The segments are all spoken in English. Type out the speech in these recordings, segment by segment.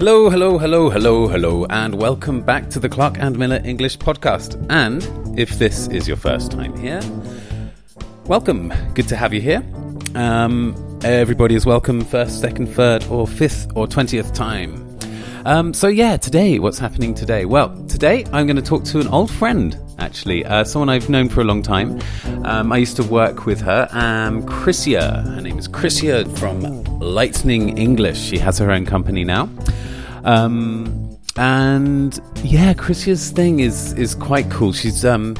Hello, hello, hello, hello, hello, and welcome back to the Clark and Miller English podcast. And if this is your first time here, welcome. Good to have you here. Um, everybody is welcome first, second, third, or fifth, or twentieth time. Um, so yeah, today, what's happening today? Well, today I'm going to talk to an old friend, actually, uh, someone I've known for a long time. Um, I used to work with her, um, Krisia. Her name is Krisia from Lightning English. She has her own company now. Um, and yeah, Krisia's thing is is quite cool. She's um,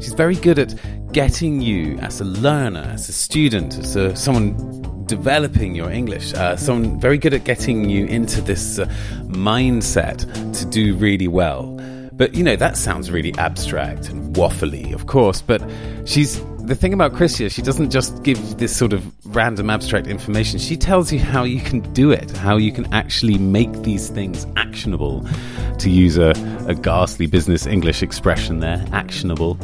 she's very good at getting you as a learner, as a student, as a, someone developing your English. Uh, someone very good at getting you into this uh, mindset to do really well. But you know that sounds really abstract and waffly, of course. But she's the thing about Krisia, she doesn't just give this sort of random abstract information. She tells you how you can do it, how you can actually make these things actionable, to use a, a ghastly business English expression there, actionable.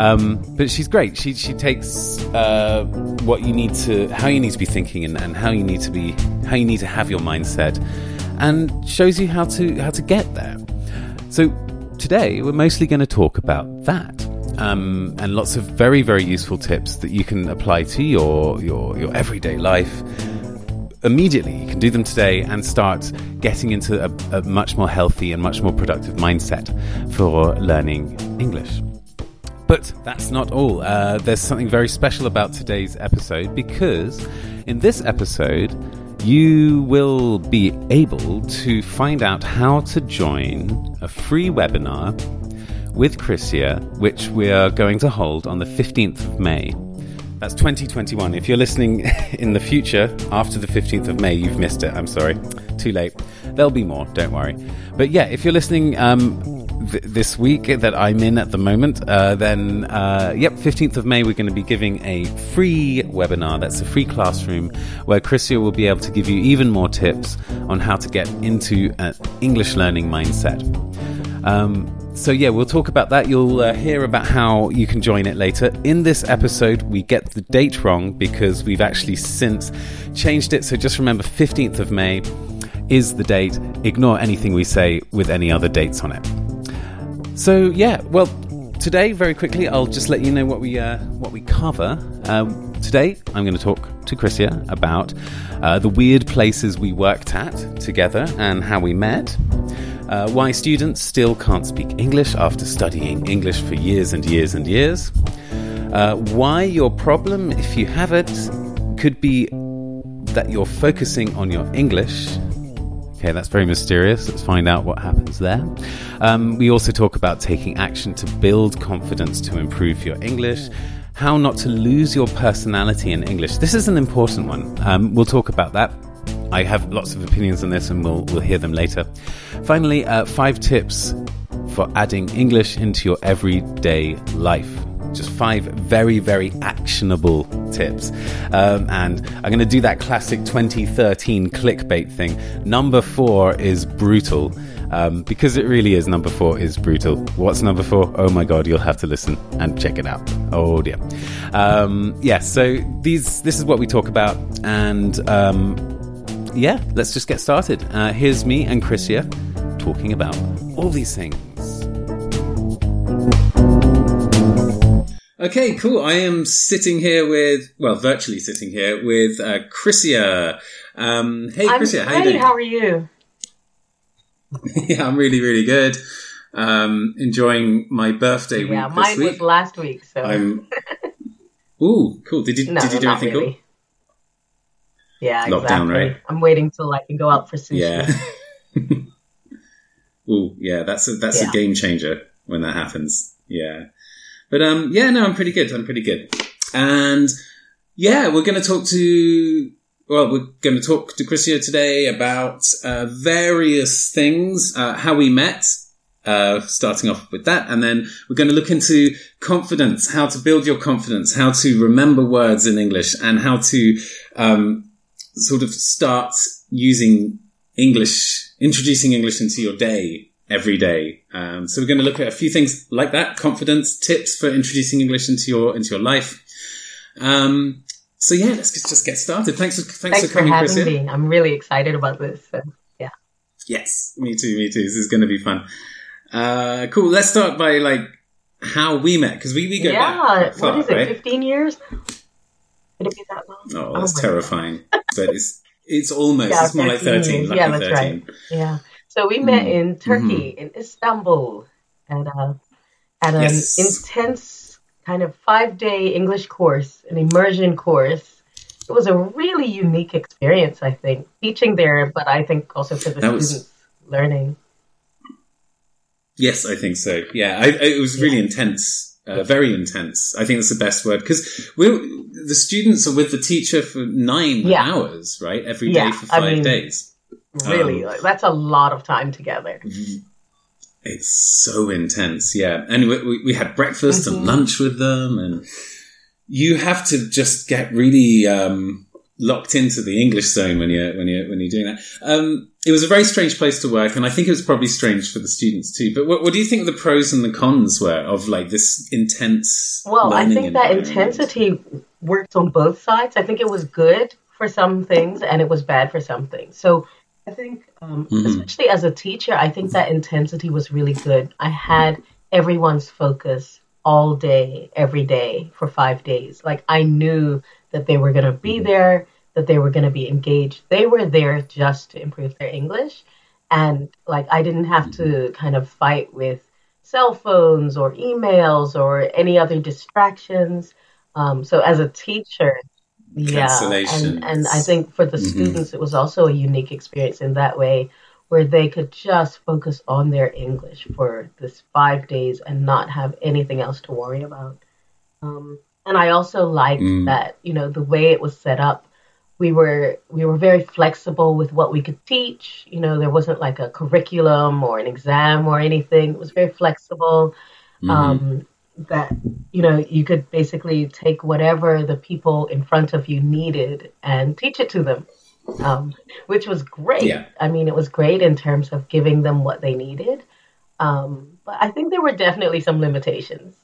Um, but she's great. She she takes uh, what you need to, how you need to be thinking, and, and how you need to be, how you need to have your mindset, and shows you how to how to get there. So today we're mostly going to talk about that um, and lots of very, very useful tips that you can apply to your, your, your everyday life immediately. You can do them today and start getting into a, a much more healthy and much more productive mindset for learning English. But that's not all. Uh, there's something very special about today's episode because in this episode, you will be able to find out how to join a free webinar with Krisia, which we are going to hold on the 15th of May. That's 2021. If you're listening in the future, after the 15th of May, you've missed it. I'm sorry. Too late. There'll be more, don't worry. But yeah, if you're listening um, th- this week that I'm in at the moment, uh, then, uh, yep, 15th of May, we're going to be giving a free webinar. That's a free classroom where Krisia will be able to give you even more tips on how to get into an English learning mindset. Um, so, yeah, we'll talk about that. You'll uh, hear about how you can join it later. In this episode, we get the date wrong because we've actually since changed it. So, just remember 15th of May is the date. Ignore anything we say with any other dates on it. So, yeah, well, today, very quickly, I'll just let you know what we, uh, what we cover. Um, today, I'm going to talk to Krisia about uh, the weird places we worked at together and how we met uh, why students still can't speak English after studying English for years and years and years, uh, why your problem, if you have it, could be that you're focusing on your English. Okay, that's very mysterious. Let's find out what happens there. Um, we also talk about taking action to build confidence to improve your English how not to lose your personality in English. This is an important one. Um, we'll talk about that. I have lots of opinions on this and we'll, we'll hear them later. Finally, uh, five tips for adding English into your everyday life. Just five very, very actionable tips. Um, and I'm going to do that classic 2013 clickbait thing. Number four is brutal. Um, because it really is number four is brutal. What's number four? Oh my god, you'll have to listen and check it out. Oh dear. Um, yeah, so these this is what we talk about, and um, yeah, let's just get started. Uh, here's me and Krisia talking about all these things. Okay, cool. I am sitting here with, well, virtually sitting here with uh, Krisia. Um, hey, I'm Krisia, how great. you? How are you? yeah, I'm really, really good. Um, enjoying my birthday week. Yeah, week mine this week. was last week, so I'm. Ooh, cool. Did you no, did you do anything really. Yeah, Lockdown, exactly. right? I'm waiting till I can go out for cool? sushi. Yeah. Ooh, yeah. That's a, that's Yeah. a game changer when that happens. Yeah. But um, yeah, no, I'm pretty good. I'm pretty good. And yeah, we're going to talk to. Well, we're going to talk to Krisia today about uh, various things, uh, how we met, uh, starting off with that. And then we're going to look into confidence, how to build your confidence, how to remember words in English, and how to um, sort of start using English, introducing English into your day every day. Um, so we're going to look at a few things like that: confidence, tips for introducing English into your into your life. Um, so yeah, let's just just get started. Thanks for thanks, Thanks for for coming, having Krisia. me. I'm really excited about this. So, yeah. Yes, me too, me too. This is going to be fun. Uh, cool. Let's start by like how we met because we, we go yeah, back far, what is it? right? Fifteen years? Could it be that long? Oh, that's my terrifying. but it's it's almost. Yeah, it's more like 13 thirteen. years. Lucky Yeah, that's thirteen. God. Yeah. So we met Mm. in Turkey, in Istanbul, and uh, at an Yes. intense kind of five day English course, an immersion course. It was a really unique experience, I think, teaching there, but I think also for the That was- students learning. Yes, I think so. Yeah, I, I, it was really intense, uh, very intense. I think that's the best word because we the students are with the teacher for nine Yeah. hours, right? Every day Yeah, for I five mean- days. Really, Um, like, that's a lot of time together. It's so intense, yeah. And we, we, we had breakfast Mhm. and lunch with them, and you have to just get really um, locked into the English zone when you're when you're when you're doing that. Um, it was a very strange place to work, and I think it was probably strange for the students too. But what, what do you think the pros and the cons were of like this intense? Well, I think that intensity worked on both sides. I think it was good for some things and it was bad for some things. So I think, um, Mhm. especially as a teacher, I think that intensity was really good. I had everyone's focus all day, every day for five days. Like I knew that they were going to be there, that they were going to be engaged. They were there just to improve their English. And like I didn't have to kind of fight with cell phones or emails or any other distractions. Um, so as a teacher, yeah, and, and I think for the Mhm. students, it was also a unique experience in that way, where they could just focus on their English for this five days and not have anything else to worry about. Um, and I also liked Mm. that you know the way it was set up. We were we were very flexible with what we could teach. You know, there wasn't like a curriculum or an exam or anything. It was very flexible Mhm. um, that you know you could basically take whatever the people in front of you needed and teach it to them um, which was great Yeah. i mean it was great in terms of giving them what they needed um, but i think there were definitely some limitations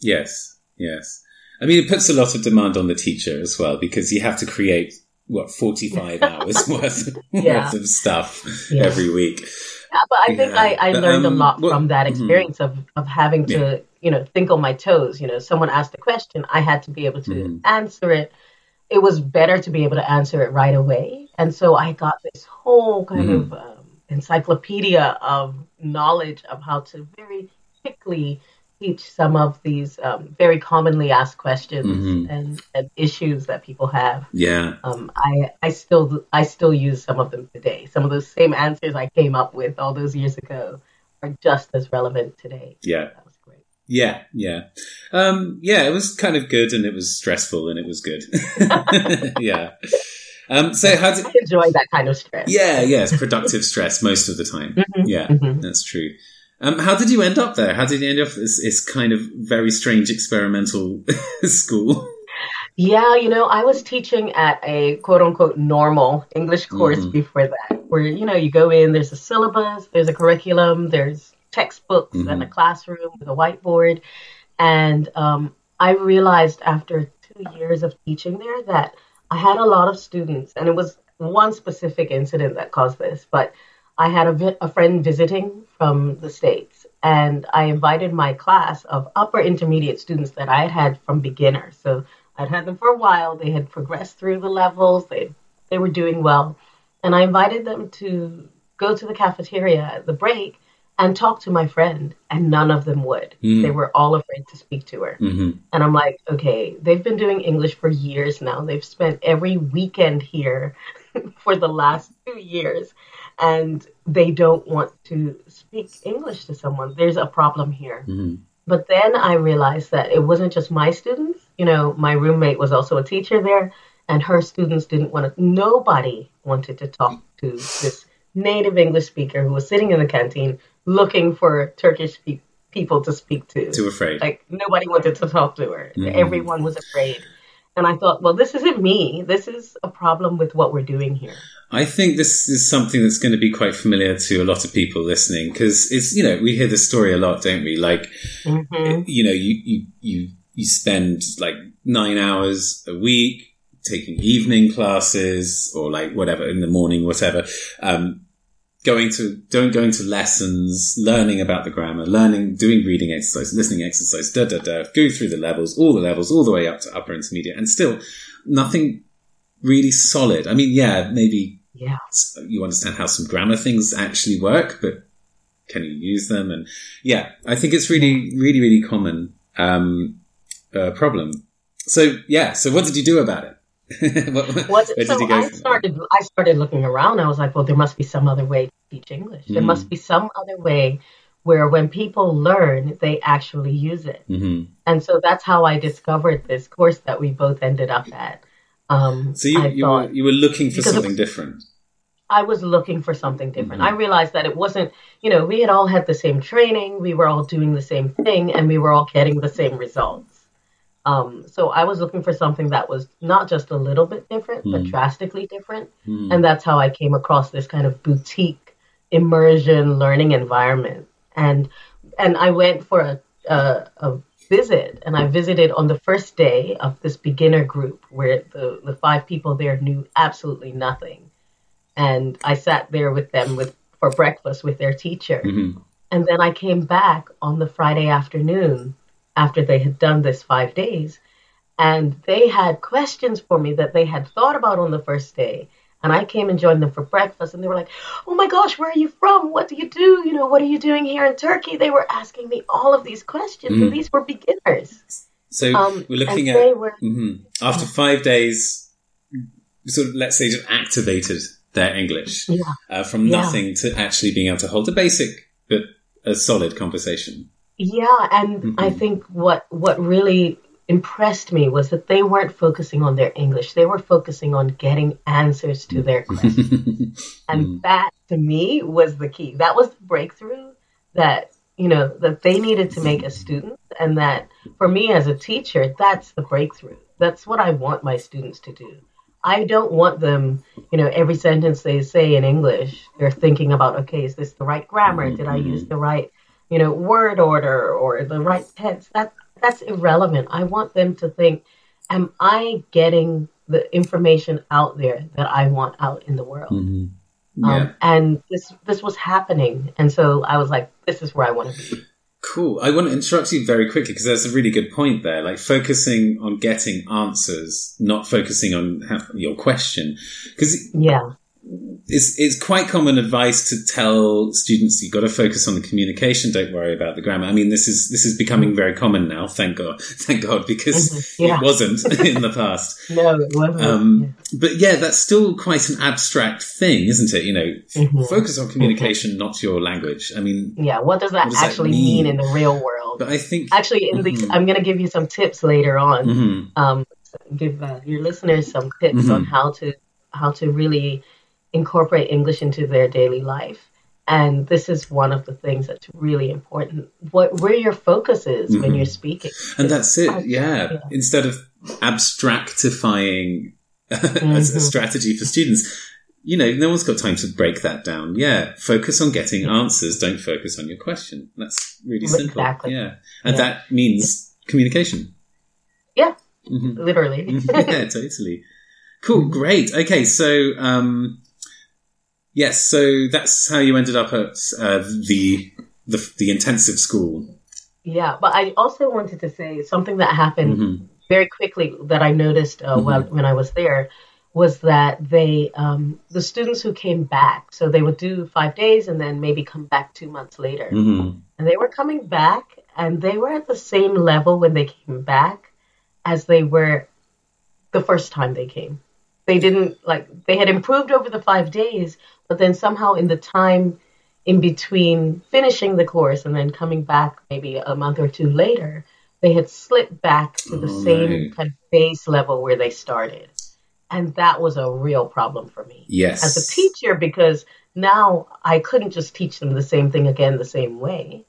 Yes, yes. I mean, it puts a lot of demand on the teacher as well because you have to create what forty-five hours worth, Yeah. worth of stuff Yeah. every week. Yeah, but I think Yeah, I, I but, learned um, a lot what- from that mhm. experience of, of having to, you know, think on my toes. You know, someone asked a question, I had to be able to Mhm. answer it. It was better to be able to answer it right away. And so I got this whole kind Mhm. of um, encyclopedia of knowledge of how to very quickly teach some of these um, very commonly asked questions Mhm. and, and issues that people have. Yeah, Um, I I still I still use some of them today. Some of those same answers I came up with all those years ago are just as relevant today. yeah, That was great. yeah, yeah. Um, yeah, it was kind of good and it was stressful and it was good. yeah. Um, so how did? I enjoy that kind of stress. Yeah, yeah, it's productive stress most of the time. Mhm, Yeah, mhm. that's true. Um, how did you end up there? How did you end up? this, it's kind of very strange experimental school. Yeah, you know, I was teaching at a quote unquote normal English course Mhm. before that, where, you know, you go in, there's a syllabus, there's a curriculum, there's textbooks and a classroom with a whiteboard. And um, I realized after two years of teaching there that I had a lot of students, and it was one specific incident that caused this, but I had a, vi- a friend visiting from the States, and I invited my class of upper intermediate students that I had had from beginner. So I'd had them for a while. They had progressed through the levels. They they were doing well, and I invited them to go to the cafeteria at the break and talk to my friend, and none of them would. Mm. They were all afraid to speak to her. hmm And I'm like, okay, they've been doing English for years now. They've spent every weekend here for the last two years, and they don't want to speak English to someone. There's a problem here. hmm But then I realized that it wasn't just my students. You know, my roommate was also a teacher there, and her students didn't want to, nobody wanted to talk to this native English speaker who was sitting in the canteen looking for Turkish pe- people to speak to. Too afraid. Like, nobody wanted to talk to her. Mhm. Everyone was afraid. And I thought, well, this isn't me. This is a problem with what we're doing here. I think this is something that's going to be quite familiar to a lot of people listening because it's you know we hear this story a lot, don't we? Like hmm you know you you you you spend like nine hours a week taking evening classes or like whatever in the morning, whatever. Um, going to don't going to lessons, learning about the grammar, learning, doing reading exercise, listening exercise, da da da, go through the levels, all the levels, all the way up to upper intermediate, and still nothing really solid. I mean, yeah, maybe Yeah. you understand how some grammar things actually work, but can you use them? And yeah, I think it's really, really, really common um, uh, problem. So yeah, so what did you do about it? what, Was where it, so you go I from there? started. I started looking around. I was like, well, there must be some other way to teach English. There Mm. must be some other way where when people learn, they actually use it. Mhm. And so that's how I discovered this course that we both ended up at. Um, So you, you, thought were, you were looking for something was- different. I was looking for something different. Mhm. I realized that it wasn't, you know, we had all had the same training, we were all doing the same thing, and we were all getting the same results. Um, so I was looking for something that was not just a little bit different, but Mm. drastically different. Mm. And that's how I came across this kind of boutique immersion learning environment. And and I went for a, a, a visit, and I visited on the first day of this beginner group where the, the five people there knew absolutely nothing. And I sat there with them with for breakfast with their teacher. Mhm. And then I came back on the Friday afternoon after they had done this five days. And they had questions for me that they had thought about on the first day. And I came and joined them for breakfast. And they were like, Oh my gosh, where are you from? What do you do? You know, what are you doing here in Turkey? They were asking me all of these questions. Mm. And these were beginners. So Um, we're looking at were- mhm. after five days, sort of let's say just activated their English Yeah. uh, from Yeah. nothing to actually being able to hold a basic but a solid conversation. Yeah, and I Mhm. think what what really impressed me was that they weren't focusing on their English. They were focusing on getting answers to their questions. and Mm. that to me was the key. That was the breakthrough that you know that they needed to make as students and that for me as a teacher, that's the breakthrough. That's what I want my students to do. I don't want them, you know, every sentence they say in English, they're thinking about, okay, is this the right grammar? Did I use the right, you know, word order or the right tense? That that's irrelevant. I want them to think, am I getting the information out there that I want out in the world? Mhm. Yeah. Um, and this this was happening, and so I was like, "This is where I want to be." Cool. I want to interrupt you very quickly because there's a really good point there. Like focusing on getting answers, not focusing on ha- your question. Because Yeah, it's, it's quite common advice to tell students you've got to focus on the communication. Don't worry about the grammar. I mean, this is, this is becoming very common now. Thank God. Thank God because Mhm. Yeah. it wasn't in the past. no, it wasn't. Um, but yeah, that's still quite an abstract thing, isn't it? You know, Mhm. focus on communication, not your language. I mean, yeah. What does that what does that actually mean? mean? in the real world? but I think, Actually, in these, Mhm. I'm going to give you some tips later on. Mhm. Um, give uh, your listeners some tips on how to how to really incorporate English into their daily life. And this is one of the things that's really important. What where your focus is when Mhm. you're speaking. And that's it, yeah. yeah. Instead of abstractifying as a Mhm. strategy for students, you know, no one's got time to break that down. Yeah, focus on getting answers. Don't focus on your question. That's really simple. Exactly. Yeah, and Yeah. that means communication. Yeah. Mhm. Literally. yeah, totally. Cool, great. Okay, so um, yes, so that's how you ended up at uh, the, the the intensive school. Yeah, but I also wanted to say something that happened Mhm. very quickly that I noticed uh, Mhm. while, when I was there was that they, um, the students who came back, so they would do five days and then maybe come back two months later. Mhm. And they were coming back and they were at the same level when they came back as they were the first time they came. They didn't like, they had improved over the five days, but then somehow in the time in between finishing the course and then coming back maybe a month or two later, they had slipped back to the Oh, same right. kind of base level where they started. And that was a real problem for me Yes, as a teacher because now I couldn't just teach them the same thing again the same way.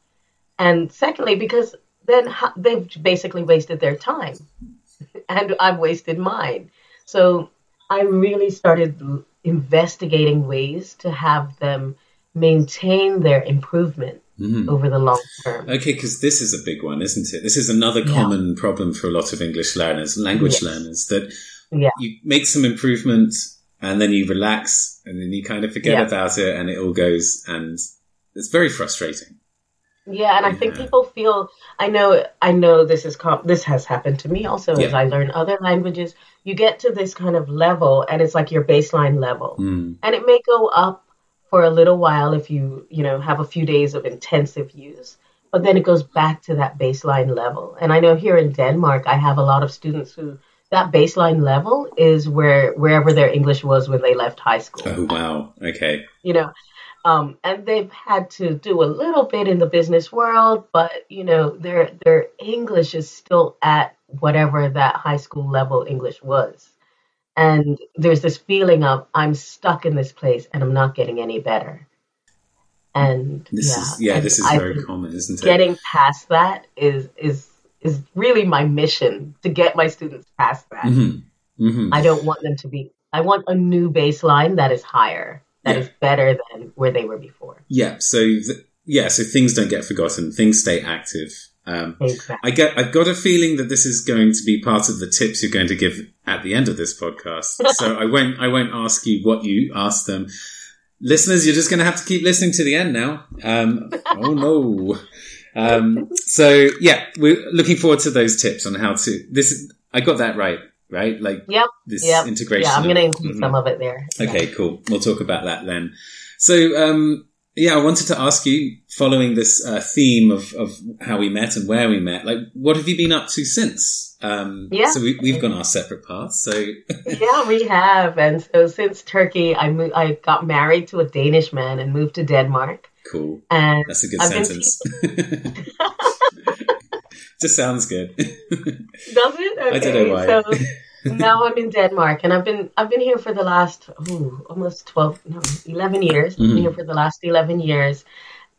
And secondly, because then they've basically wasted their time and I've wasted mine. So I really started investigating ways to have them maintain their improvement Mhm. over the long term. Okay, because this is a big one, isn't it? This is another Yeah. common problem for a lot of English learners, language Yes. learners, that Yeah. you make some improvement and then you relax and then you kind of forget Yeah. about it and it all goes and it's very frustrating. Yeah, and I think people feel. I know. I know this is com- this has happened to me also as I learn other languages. You get to this kind of level, and it's like your baseline level, Mm. and it may go up for a little while if you you know have a few days of intensive use, but then it goes back to that baseline level. And I know here in Denmark, I have a lot of students who that baseline level is where wherever their English was when they left high school Oh, wow. Okay. you know um, and they've had to do a little bit in the business world but you know their their english is still at whatever that high school level english was and there's this feeling of i'm stuck in this place and i'm not getting any better and This yeah, is, yeah, this is I very common, isn't it? getting past that is is is really my mission to get my students past that hmm hmm I don't want them to be. I want a new baseline that is higher, that Yeah. is better than where they were before. Yeah. So, th- yeah, so things don't get forgotten, things stay active. Um, Exactly. I get, I've got a feeling that this is going to be part of the tips you're going to give at the end of this podcast. so I won't, I won't ask you what you asked them. Listeners, you're just going to have to keep listening to the end now. Um, oh no. Um, so yeah, we're looking forward to those tips on how to, this, I got that right, right? Like Yep. this Yep. integration. Yeah, I'm going to include Mhm. some of it there. Okay, cool. We'll talk about that then. So, um, yeah, I wanted to ask you, following this uh, theme of, of how we met and where we met, like, what have you been up to since? Um, Yeah. So we, we've gone our separate paths. So, yeah, we have. And so since Turkey, I moved, I got married to a Danish man and moved to Denmark. cool. And That's a good I've been sentence. Just sounds good. does it? Okay. I don't know why. So now I'm in Denmark, and I've been I've been here for the last ooh, almost twelve, no, eleven years. I've Mhm. been here for the last eleven years,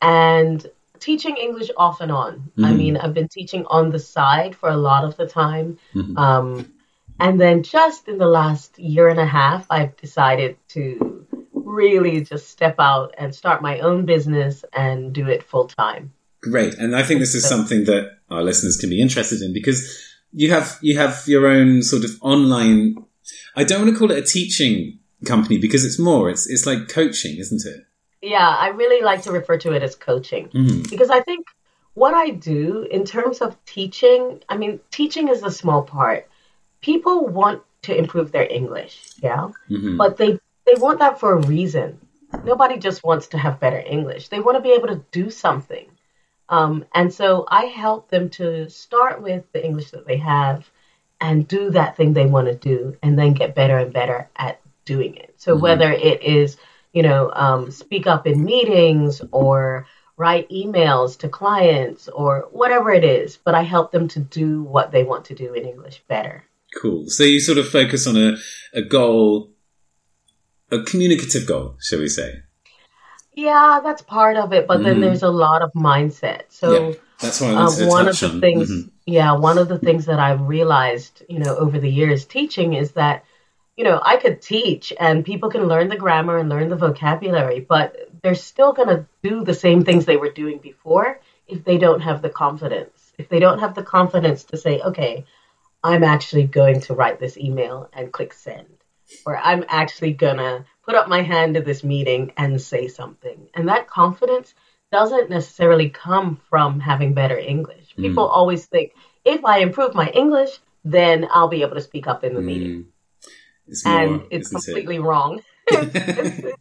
and teaching English off and on. I Mhm. mean, I've been teaching on the side for a lot of the time, Mhm. um, and then just in the last year and a half, I've decided to really just step out and start my own business and do it full time. Great. And I think this is something that our listeners can be interested in because you have, you have your own sort of online, I don't want to call it a teaching company because it's more, it's, it's like coaching, isn't it? Yeah, I really like to refer to it as coaching. Mhm. because I think what I do in terms of teaching, I mean, teaching is a small part. People want to improve their English, yeah, Mhm. but they they want that for a reason. Nobody just wants to have better English. They want to be able to do something, um, and so I help them to start with the English that they have and do that thing they want to do, and then get better and better at doing it. So Mhm. whether it is you know, um, speak up in meetings or write emails to clients or whatever it is, but I help them to do what they want to do in English better. Cool. So you sort of focus on a, a goal, a communicative goal, shall we say? Yeah, that's part of it, but then Mhm. there's a lot of mindset. So yeah. That's what um, to one of the on. things, Mhm. yeah, one of the things that I've realized, you know, over the years teaching is that, you know, I could teach and people can learn the grammar and learn the vocabulary, but they're still going to do the same things they were doing before if they don't have the confidence. If they don't have the confidence to say, okay, I'm actually going to write this email and click send, or I'm actually going to put up my hand at this meeting and say something. And that confidence doesn't necessarily come from having better English. Mm. People always think if I improve my English, then I'll be able to speak up in the meeting. Mm. It's more, And it's completely wrong. okay.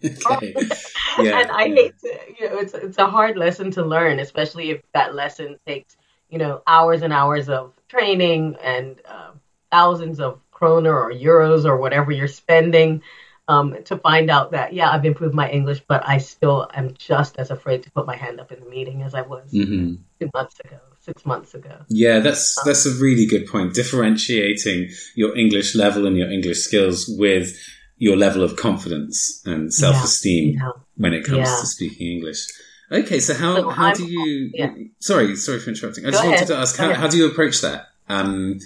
Yeah. and I yeah. hate to, you know, it's it's a hard lesson to learn, especially if that lesson takes, you know, hours and hours of training and uh, thousands of kroner or euros or whatever you're spending um, to find out that yeah, I've improved my English, but I still am just as afraid to put my hand up in the meeting as I was Mhm. two months ago, six months ago. Yeah, that's that's a really good point. Differentiating your English level and your English skills with your level of confidence and self esteem Yeah. when it comes Yeah. to speaking English. Okay, so how So how I'm- do you? yeah. Sorry, sorry for interrupting. I Go just wanted ahead. to ask how, how do you approach that? Um,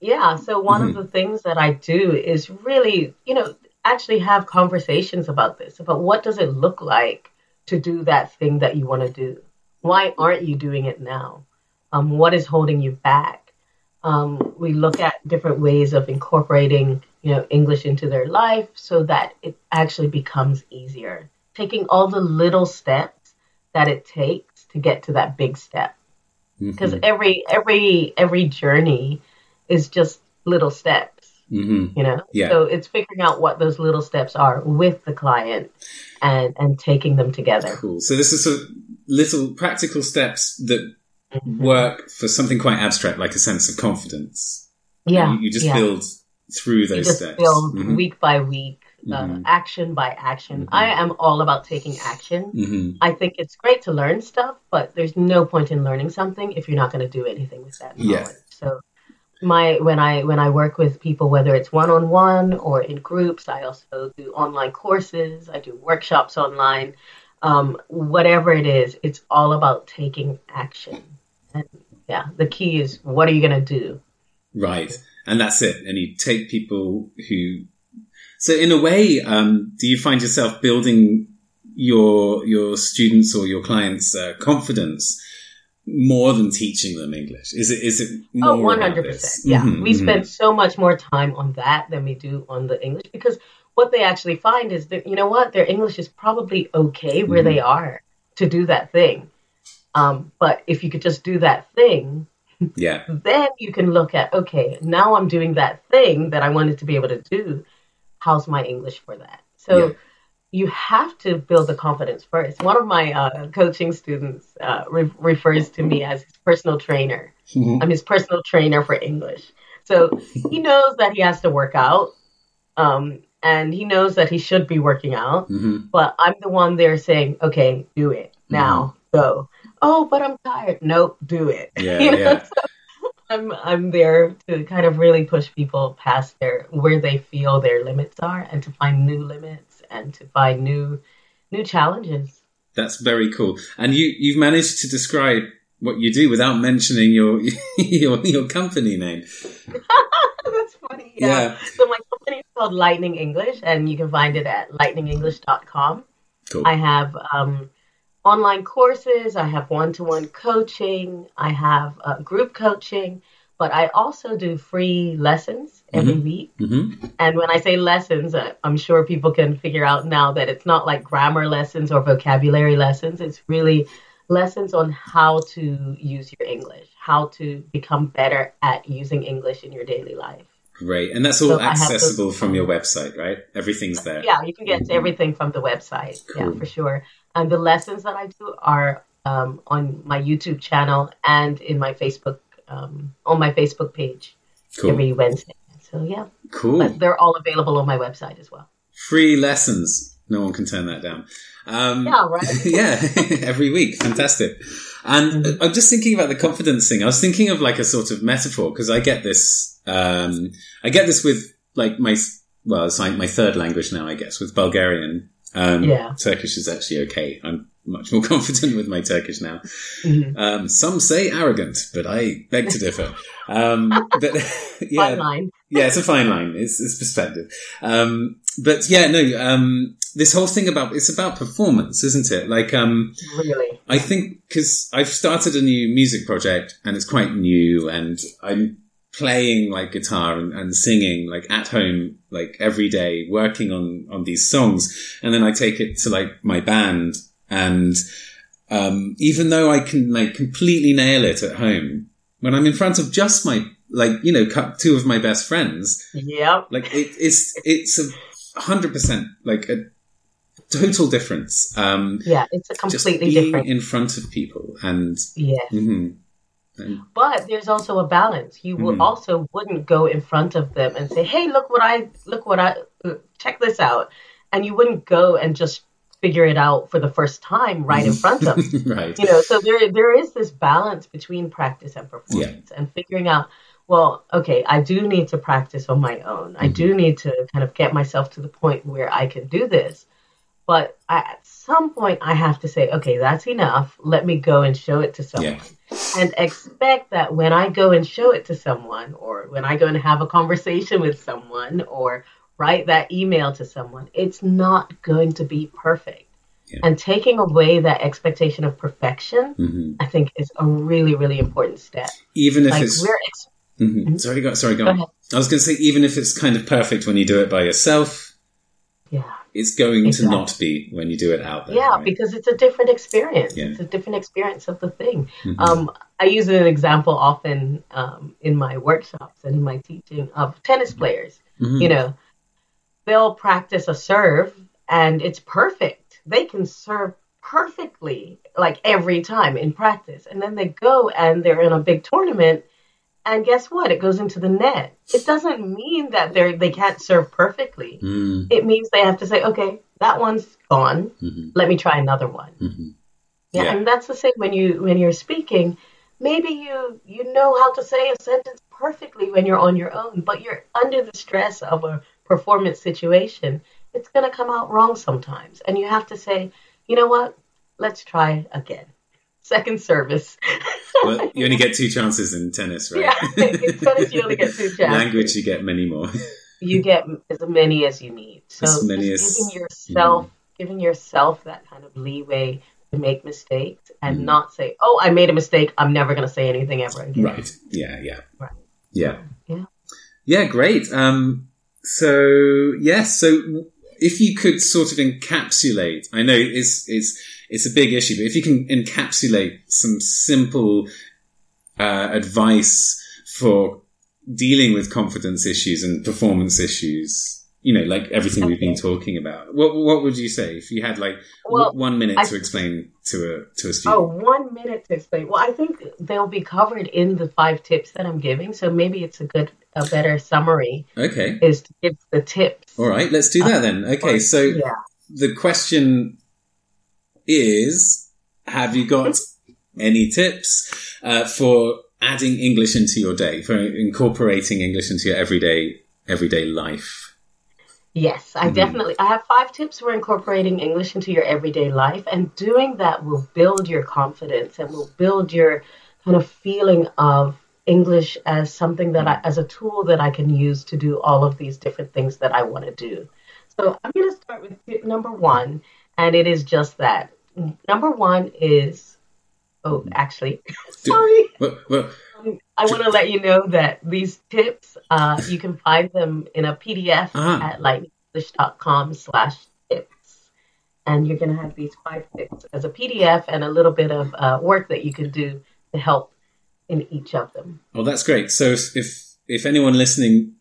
Yeah, so one Mhm. of the things that I do is really, you know, actually have conversations about this, about what does it look like to do that thing that you want to do? Why aren't you doing it now? Um, what is holding you back? Um, we look at different ways of incorporating, you know, English into their life so that it actually becomes easier. Taking all the little steps that it takes to get to that big step. Because Mhm. every every every journey is just little steps, Mhm. you know. Yeah. So it's figuring out what those little steps are with the client and and taking them together. Cool. So this is sort of little practical steps that Mhm. work for something quite abstract, like a sense of confidence. Yeah, You, you just yeah. build through those steps. build Mhm. week by week, uh, Mhm. action by action. Mhm. I am all about taking action. Mhm. I think it's great to learn stuff, but there's no point in learning something if you're not going to do anything with that Yeah. So my when I when I work with people, whether it's one on one or in groups, I also do online courses. I do workshops online. Um, whatever it is, it's all about taking action. And yeah, the key is what are you going to do? Right. And that's it. And you take people who. So in a way, um, do you find yourself building your your students or your clients' uh, confidence more than teaching them English? Is it is it more Oh, one hundred percent. Yeah, Mhm, we spend so much more time on that than we do on the English because what they actually find is that you know what their English is probably okay where Mm-hmm. they are to do that thing. Um, but if you could just do that thing, Yeah. then you can look at okay, now I'm doing that thing that I wanted to be able to do. How's my English for that? So. Yeah. You have to build the confidence first. One of my uh, coaching students uh, re- refers to me as his personal trainer. Mhm. I'm his personal trainer for English. So he knows that he has to work out, um, and he knows that he should be working out. Mhm. But I'm the one there saying, "Okay, do it now, go." Oh, but I'm tired. Nope, do it. Yeah, You know, yeah. so I'm I'm there to kind of really push people past their where they feel their limits are, and to find new limits and to find new new challenges. That's very cool. And you you've managed to describe what you do without mentioning your your your company name. That's funny. Yeah. Yeah. So my company is called Lightning English, and you can find it at lightningenglish.com. Cool. I have um, online courses. I have one-to-one coaching. I have uh, group coaching, but I also do free lessons every week. hmm And when I say lessons, I'm sure people can figure out now that it's not like grammar lessons or vocabulary lessons. It's really lessons on how to use your English, how to become better at using English in your daily life. Great. And that's all So accessible those- from your website, right? Everything's there. Yeah, you can get everything from the website. Cool. Yeah, for sure. And the lessons that I do are um, on my YouTube channel and in my Facebook um, on my Facebook page Cool. every Wednesday. So yeah, Cool. but they're all available on my website as well. Free lessons. No one can turn that down. Um, Yeah, right. yeah, every week. Fantastic. And Mm-hmm. I'm just thinking about the confidence thing. I was thinking of like a sort of metaphor because I get this, um, I get this with like my, well, it's like my third language now, I guess, with Bulgarian. Um, Yeah. Turkish is actually okay. I'm much more confident with my Turkish now. Mhm. Um, some say arrogant, but I beg to differ. Um, but yeah, Fine line. yeah, it's a fine line. It's, it's perspective. Um, but yeah, no, um, this whole thing about, it's about performance, isn't it? Like, um, Really. I think because I've started a new music project and it's quite new and I'm playing like guitar and, and singing like at home, like every day, working on, on these songs. And then I take it to like my band and, um, even though I can like completely nail it at home, when I'm in front of just my, like, you know, two of my best friends, Yep. like it, it's, it's a hundred percent like a total difference. Um, Yeah, it's a completely being different. in front of people and Yes. mhm. But there's also a balance. You Mhm. also wouldn't go in front of them and say, "Hey, look what I look what I check this out," and you wouldn't go and just figure it out for the first time right in front of them. right. You know so there there is this balance between practice and performance and figuring out well okay i do need to practice on my own. I do mm-hmm. need to kind of get myself to the point where i can do this. But I, at some point i have to say okay that's enough. Let me go and show it to someone. And expect that when i go and show it to someone or when i go and have a conversation with someone or write that email to someone it's not going to be perfect Yeah. and taking away that expectation of perfection Mhm. I think is a really, really important step. even if Like it's we're ex- Mhm. Sorry, go, sorry, go, Go on. ahead. I was going to say, even if it's kind of perfect when you do it by yourself, Yeah. it's going Exactly. to not be when you do it out there. Yeah, right? because it's a different experience. Yeah. It's a different experience of the thing. Mhm. Um, I use an example often um, in my workshops and in my teaching of tennis players. Mhm. You know, they'll practice a serve and it's perfect. They can serve perfectly, like every time in practice. And then they go and they're in a big tournament. And guess what? It goes into the net. It doesn't mean that they're they can't serve perfectly. Mm, It means they have to say, okay, that one's gone. mhm, Let me try another one. mhm. Yeah, Yeah. and that's the same when you when you're speaking. Maybe you you know how to say a sentence perfectly when you're on your own, but you're under the stress of a performance situation. It's gonna come out wrong sometimes, and you have to say, you know what? Let's try again. Second service. Well, you only get two chances in tennis, right? Yeah, in tennis you only get two chances. Language, you get many more. you get as many as you need. So As many as- giving yourself giving yourself that kind of leeway to make mistakes and Mhm. not say, "Oh, I made a mistake. I'm never going to say anything ever again." Right. Yeah. Yeah. Right. Yeah. Yeah. Yeah. Great. Um. So yes. So if you could sort of encapsulate, I know it's it's it's a big issue, but if you can encapsulate some simple uh, advice for dealing with confidence issues and performance issues. You know, like everything we've been talking about. What what would you say if you had like Well, one minute I- to explain to a to a Oh, student? Oh, one minute to explain. Well, I think they'll be covered in the five tips that I'm giving. So maybe it's a good, a better summary Okay. is to give the tips. All right, let's do that then. Okay, so Yeah. the question is Have you got any tips uh, for adding English into your day, for incorporating English into your everyday everyday life? Yes, I Mhm. definitely. I have five tips for incorporating English into your everyday life, and doing that will build your confidence and will build your kind of feeling of English as something that I, as a tool that I can use to do all of these different things that I want to do. So I'm going to start with tip number one, and it is just that. Number one is, oh, actually, sorry. Well, well, Um, I want to let you know that these tips, uh, you can find them in a PDF Ah. at lightningenglish.com slash tips. And you're going to have these five tips as a PDF and a little bit of uh, work that you can do to help in each of them. well, that's great. So if, if if anyone listening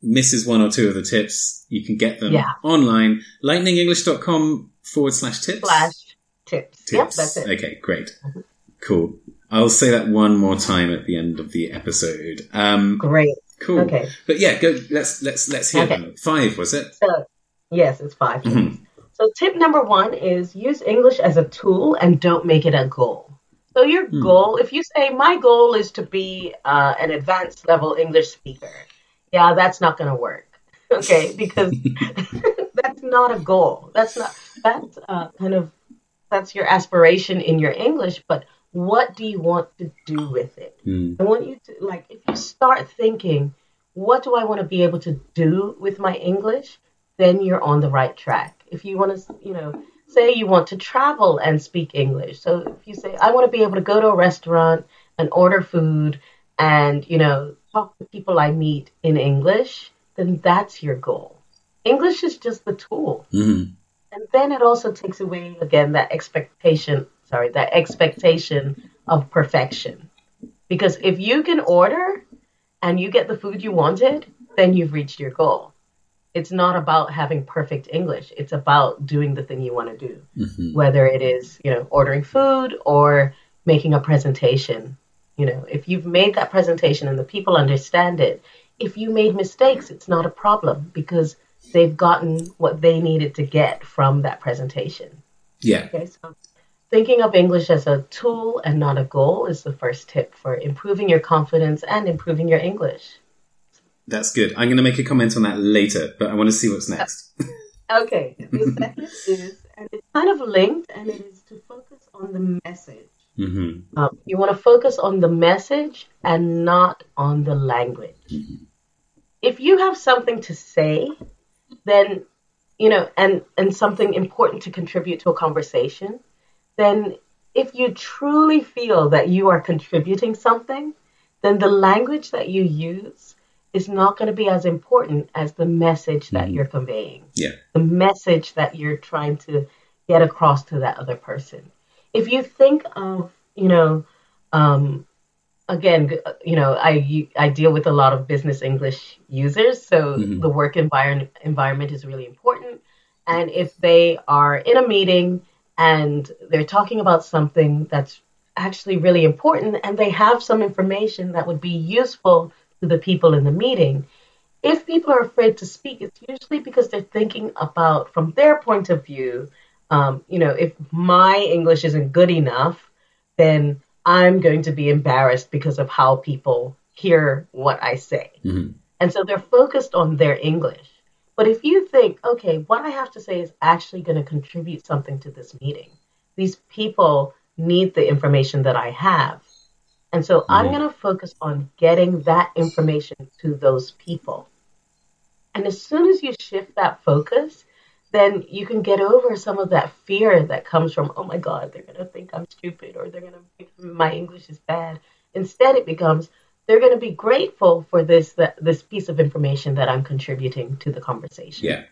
misses one or two of the tips, you can get them Yeah. online. Lightningenglish.com forward slash tips. Slash tips. Yep, tips. that's it. Mm-hmm. Okay, great. Cool. I'll say that one more time at the end of the episode. Um, Great. cool. Okay. But yeah, go. Let's let's let's hear Okay. them. Five was it? So, yes, it's 5 tips. Mhm. So, tip number one is use English as a tool and don't make it a goal. So, your Hmm. goal, if you say, My goal is to be uh, an advanced level English speaker, yeah, that's not going to work. Okay, because that's not a goal. That's not, that's uh, kind of, that's your aspiration in your English, but what do you want to do with it? Hmm. I want you to like if you start thinking, what do I want to be able to do with my English? Then you're on the right track. If you want to, you know, say you want to travel and speak English. So if you say I want to be able to go to a restaurant and order food and, you know, talk to people I meet in English, then that's your goal. English is just the tool. Mhm. And then it also takes away again that expectation, sorry, that expectation of perfection. Because if you can order and you get the food you wanted, then you've reached your goal. It's not about having perfect English. It's about doing the thing you want to do. Mhm. Whether it is, you know, ordering food or making a presentation. You know, if you've made that presentation and the people understand it, if you made mistakes, it's not a problem because they've gotten what they needed to get from that presentation. Yeah. Okay, so thinking of English as a tool and not a goal is the first tip for improving your confidence and improving your English. That's good. I'm going to make a comment on that later, but I want to see what's next. Okay, the second is, and it's kind of linked, and it is to focus on the message. hmm Um, you want to focus on the message and not on the language. If you have something to say, then you know, and and something important to contribute to a conversation, then if you truly feel that you are contributing something, then the language that you use is not going to be as important as the message that Mhm. you're conveying, Yeah. the message that you're trying to get across to that other person. If you think of, you know, um, again, you know, I I deal with a lot of business English users, so Mhm. the work environment environment is really important. And if they are in a meeting and they're talking about something that's actually really important and they have some information that would be useful to the people in the meeting, if people are afraid to speak, it's usually because they're thinking about, from their point of view, um, you know, if my English isn't good enough, then I'm going to be embarrassed because of how people hear what I say. Mhm. And so they're focused on their English. But if you think, okay, what I have to say is actually going to contribute something to this meeting, these people need the information that I have. And so I'm Mhm. going to focus on getting that information to those people. And as soon as you shift that focus, then you can get over some of that fear that comes from, oh my God, they're going to think I'm stupid or they're going to think my English is bad. Instead, it becomes, they're going to be grateful for this that, this piece of information that I'm contributing to the conversation. Yeah.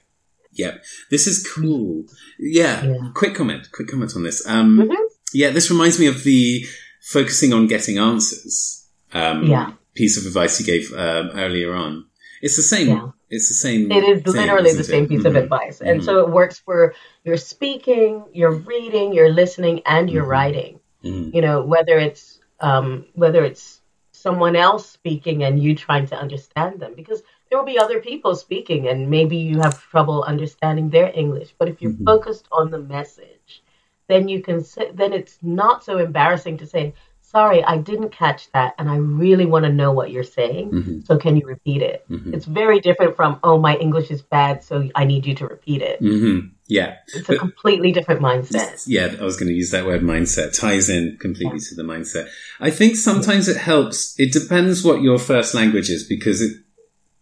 Yeah. This is cool. Yeah. Yeah. Quick comment. Quick comment on this. Um, Mhm. Yeah, this reminds me of the focusing on getting answers um, Yeah. piece of advice you gave um, earlier on. It's the same. Yeah. It's the same. It is literally the same it? piece of Mhm. advice. And Mhm. so it works for your speaking, your reading, your listening, and your Mhm. writing. Mhm. You know, whether it's um, whether it's someone else speaking and you trying to understand them, because there will be other people speaking and maybe you have trouble understanding their English. But if you're Mhm. focused on the message, then you can say, then it's not so embarrassing to say, "Sorry, I didn't catch that, and I really want to know what you're saying. Mhm. So can you repeat it?" Mhm. It's very different from, "Oh, my English is bad, so I need you to repeat it." Mhm. Yeah. It's a completely different mindset. Yeah, I was going to use that word mindset. Ties in completely to the mindset. I think sometimes it helps. It depends what your first language is because it,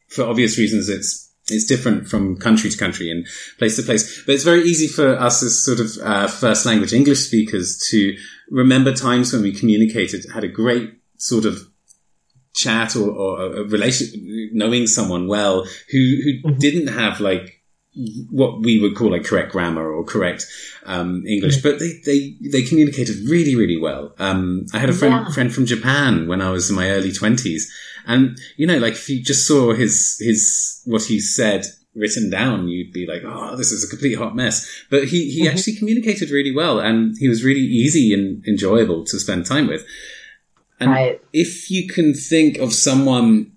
for obvious reasons, it's it's different from country to country and place to place. But it's very easy for us as sort of uh, first language English speakers to remember times when we communicated, had a great sort of chat or, or a relation, knowing someone well who who Mhm. didn't have like what we would call like correct grammar or correct um, English, but they, they they communicated really really well. Um, I had a friend Yeah. friend from Japan when I was in my early twenties, and you know, like if you just saw his his what he said written down, you'd be like, oh, this is a complete hot mess. But he he Mhm. actually communicated really well, and he was really easy and enjoyable to spend time with. And Right. if you can think of someone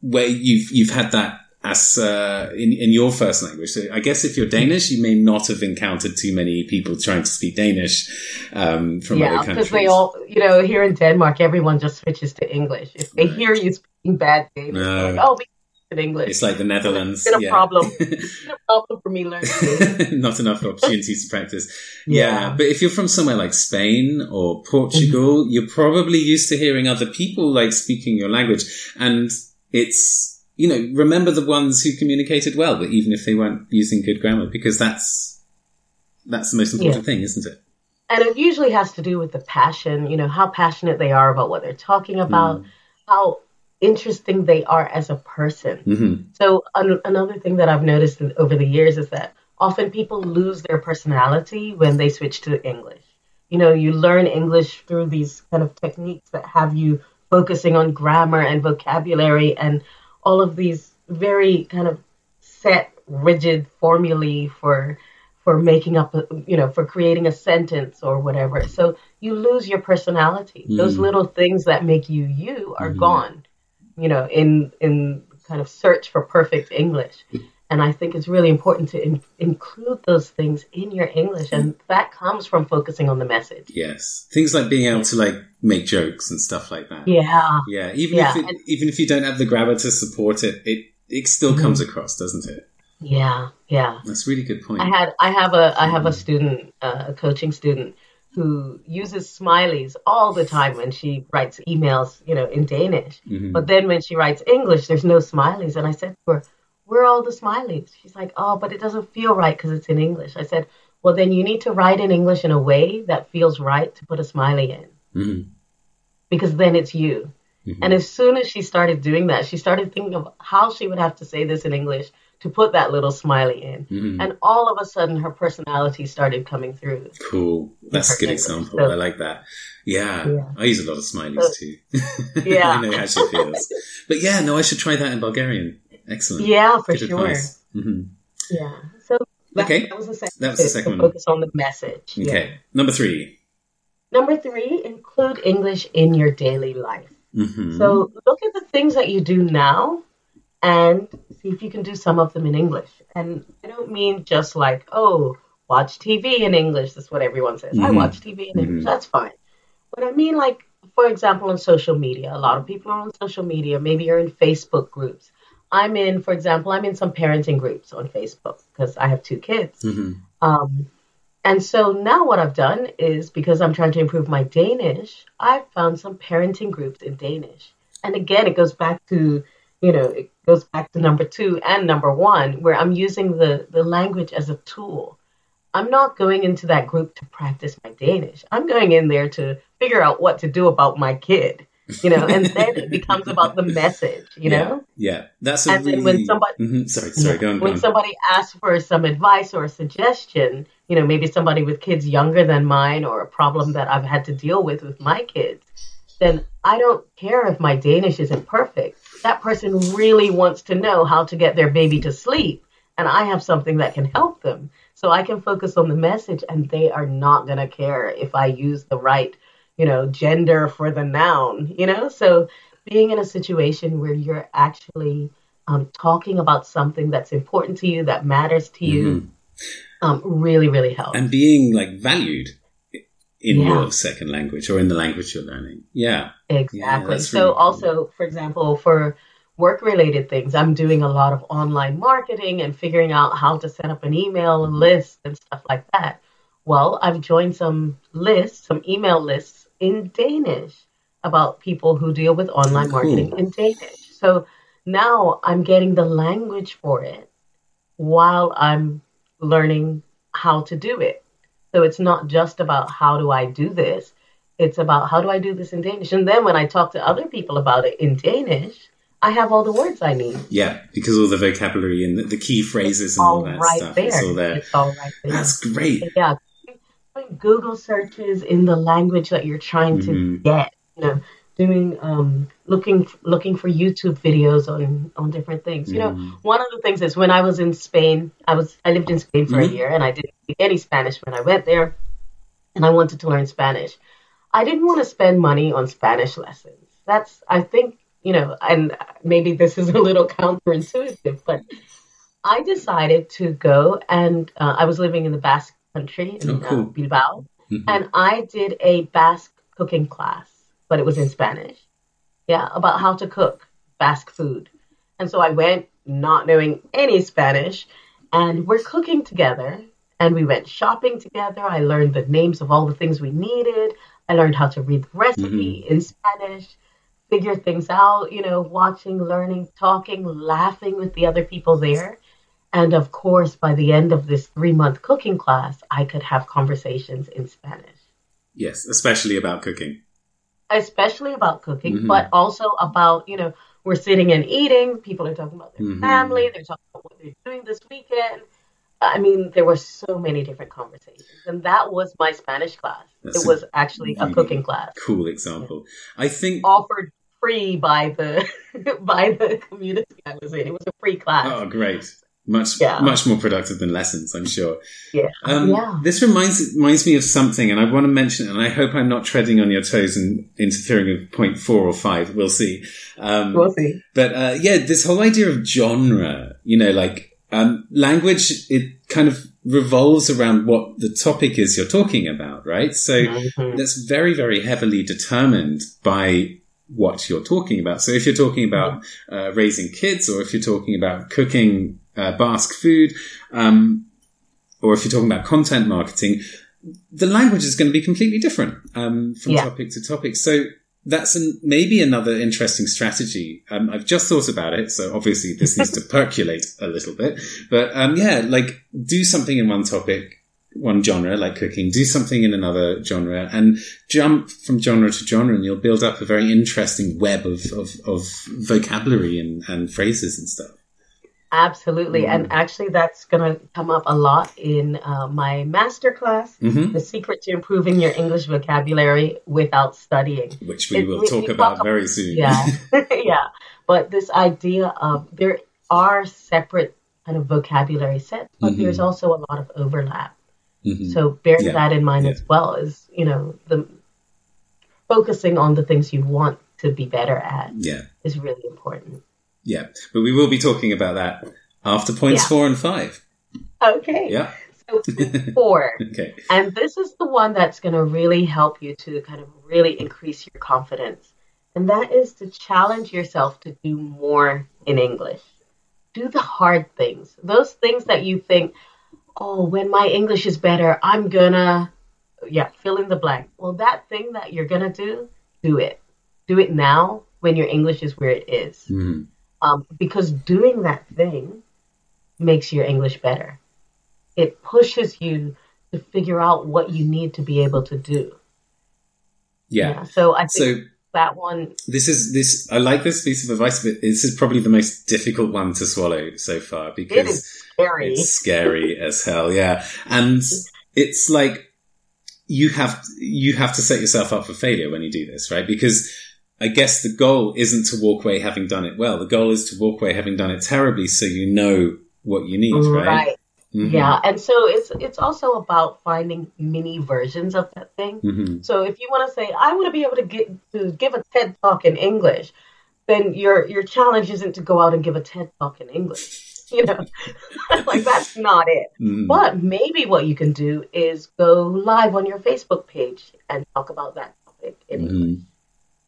where you've you've had that as uh, in in your first language, so I guess if you're Danish, you may not have encountered too many people trying to speak Danish um, from Yeah, other because they all, you know, here in Denmark, everyone just switches to English. If they Right. hear you speaking bad Danish, like, oh, we in English. it's like the Netherlands. It's been a yeah. problem. It's been a problem for me learning. not enough opportunities to practice. Yeah. Yeah. but if you're from somewhere like Spain or Portugal, mm-hmm. you're probably used to hearing other people like speaking your language, and it's you know remember the ones who communicated well, but even if they weren't using good grammar, because that's that's the most important thing, isn't it? and it usually has to do with the passion, you know, how passionate they are about what they're talking about, mm. how interesting they are as a person. hmm So an- another thing that I've noticed in, over the years is that often people lose their personality when they switch to English. You know, you learn English through these kind of techniques that have you focusing on grammar and vocabulary and all of these very kind of set, rigid formulae for for making up, a, you know, for creating a sentence or whatever. So you lose your personality. Those Mm. little things that make you you are Mhm. gone you know, in in kind of search for perfect English. And I think it's really important to in, include those things in your English, and that comes from focusing on the message. Yes, things like being able to like make jokes and stuff like that. Yeah, Yeah, even Yeah, if it, and- even if you don't have the grammar to support it, it it still Mhm. comes across, doesn't it? yeah, yeah. That's a really good point. I had I have a I have a student, uh, a coaching student, who uses smileys all the time when she writes emails, you know, in Danish. Mhm. But then when she writes English, there's no smileys. And I said to her, Where are all the smileys? She's like, Oh, but it doesn't feel right because it's in English. I said, Well, then you need to write in English in a way that feels right to put a smiley in Mhm. because then it's you. Mm-hmm. And as soon as she started doing that, she started thinking of how she would have to say this in English to put that little smiley in. Mm-hmm. And all of a sudden, her personality started coming through. Cool. That's a good English. example. So- I like that. Yeah, Yeah. I use a lot of smileys So- too. Yeah. I know how she feels. But yeah, no, I should try that in Bulgarian. Excellent. Yeah, for Good sure. advice. hmm Yeah. So that, Okay. that was the second. That was the second one. Focus on the message. Yeah. Okay. Number three. Number three, include English in your daily life. hmm So look at the things that you do now and see if you can do some of them in English. And I don't mean just like, oh, watch TV in English. That's what everyone says. I Mhm. watch TV in English. That's fine. But I mean, like, for example, on social media, a lot of people are on social media. Maybe you're in Facebook groups. I'm in, for example, I'm in some parenting groups on Facebook because I have two kids. hmm Um, and so now what I've done is because I'm trying to improve my Danish, I've found some parenting groups in Danish. And again, it goes back to, you know, it goes back to number two and number one, where I'm using the, the language as a tool. I'm not going into that group to practice my Danish. I'm going in there to figure out what to do about my kid, you know, and then it becomes about the message, you yeah. know? Yeah. That's a And then really. when somebody- Mhm. Sorry, sorry, go on, go when on. somebody asks for some advice or a suggestion, you know, maybe somebody with kids younger than mine or a problem that I've had to deal with with my kids, then I don't care if my Danish isn't perfect. That person really wants to know how to get their baby to sleep, and I have something that can help them. So I can focus on the message, and they are not going to care if I use the right, you know, gender for the noun, you know? So being in a situation where you're actually um, talking about something that's important to you, that matters to you, um, really, really helps. Mm-hmm. and being like valued in Yeah. your second language or in the language you're learning. Yeah. Exactly. that's so, really cool. also, for example, for work related things, I'm doing a lot of online marketing and figuring out how to set up an email mm-hmm. list and stuff like that. Well, I've joined some lists, some email lists in Danish about people who deal with online Cool. marketing in Danish. So now I'm getting the language for it while I'm learning how to do it. So it's not just about how do I do this, it's about how do I do this in Danish. And then when I talk to other people about it in Danish, I have all the words I need. Yeah. Because all the vocabulary and the, the key phrases and all all that right stuff. there. It's all there. It's all right there. That's great. yeah. Doing Google searches in the language that you're trying to Mhm. get. You know, doing um, looking looking for YouTube videos on on different things. You know, Mhm. one of the things is when I was in Spain, I was I lived in Spain for Mhm. a year, and I didn't speak any Spanish when I went there, and I wanted to learn Spanish. I didn't want to spend money on Spanish lessons. That's I think you know, and maybe this is a little counterintuitive, but I decided to go and uh, I was living in the Basque country in Oh, cool. uh, Bilbao, Mhm. and I did a Basque cooking class, but it was in Spanish. Yeah, about how to cook Basque food. And so I went not knowing any Spanish, and we're cooking together. And we went shopping together. I learned the names of all the things we needed. I learned how to read the recipe mm-hmm. in Spanish, figure things out, you know, watching, learning, talking, laughing with the other people there. And of course, by the end of this three month cooking class, I could have conversations in Spanish, Yes. Especially about cooking. Especially about cooking, Mhm. but also about, you know, we're sitting and eating. People are talking about their Mhm. family, they're talking about what they're doing this weekend. I mean, there were so many different conversations. And that was my Spanish class. That's it was actually a cooking class Cool example. I think. offered free by the by the community I was in. It was a free class. Oh, great. Much, Yeah. much more productive than lessons, I'm sure. Yeah. Um, Yeah. This reminds reminds me of something, and I want to mention it, and I hope I'm not treading on your toes and interfering with point four or five. We'll see. Um, We'll see. but uh, yeah, this whole idea of genre, you know, like um, language, it kind of revolves around what the topic is you're talking about, right? So Mhm. that's very, very heavily determined by what you're talking about. So if you're talking about uh, raising kids, or if you're talking about cooking uh, Basque food, um, or if you're talking about content marketing, the language is going to be completely different um, from Yeah. topic to topic. So that's an, maybe another interesting strategy. Um, I've just thought about it, so obviously this needs to percolate a little bit. But um, yeah, like do something in one topic, one genre like cooking, do something in another genre, and jump from genre to genre, and you'll build up a very interesting web of of, of vocabulary and, and phrases and stuff. Absolutely. And actually, that's going to come up a lot in uh, my master class Mhm. The Secret to Improving Your English Vocabulary Without Studying. Which we It- will we- talk we about talk- very soon. Yeah. yeah. But this idea of there are separate kind of vocabulary sets, but Mhm. there's also a lot of overlap. Mhm. So bearing Yeah. that in mind Yeah. as well is, you know, the focusing on the things you want to be better at yeah, is really important. Yeah. But we will be talking about that after points Yeah. four and five. Okay. Yeah. So four. Okay. And this is the one that's going to really help you to kind of really increase your confidence. And that is to challenge yourself to do more in English. Do the hard things. Those things that you think, oh, when my English is better, I'm gonna, yeah, fill in the blank. Well, that thing that you're gonna do, do it. Do it now when your English is where it is. Mhm. Um, because doing that thing makes your English better. It pushes you to figure out what you need to be able to do. Yeah. So I think So that one, this is this. I like this piece of advice, but this is probably the most difficult one to swallow so far because is scary. It's scary as hell, yeah. And it's like you have you have to set yourself up for failure when you do this, right? Because I guess the goal isn't to walk away having done it well. The goal is to walk away having done it terribly, so you know what you need, right? Right. Mhm. Yeah. And so it's it's also about finding mini versions of that thing. Mhm. So if you want to say, I want to be able to get to give a TED talk in English, then your your challenge isn't to go out and give a TED talk in English. You know, like that's not it. Mhm. But maybe what you can do is go live on your Facebook page and talk about that topic in English.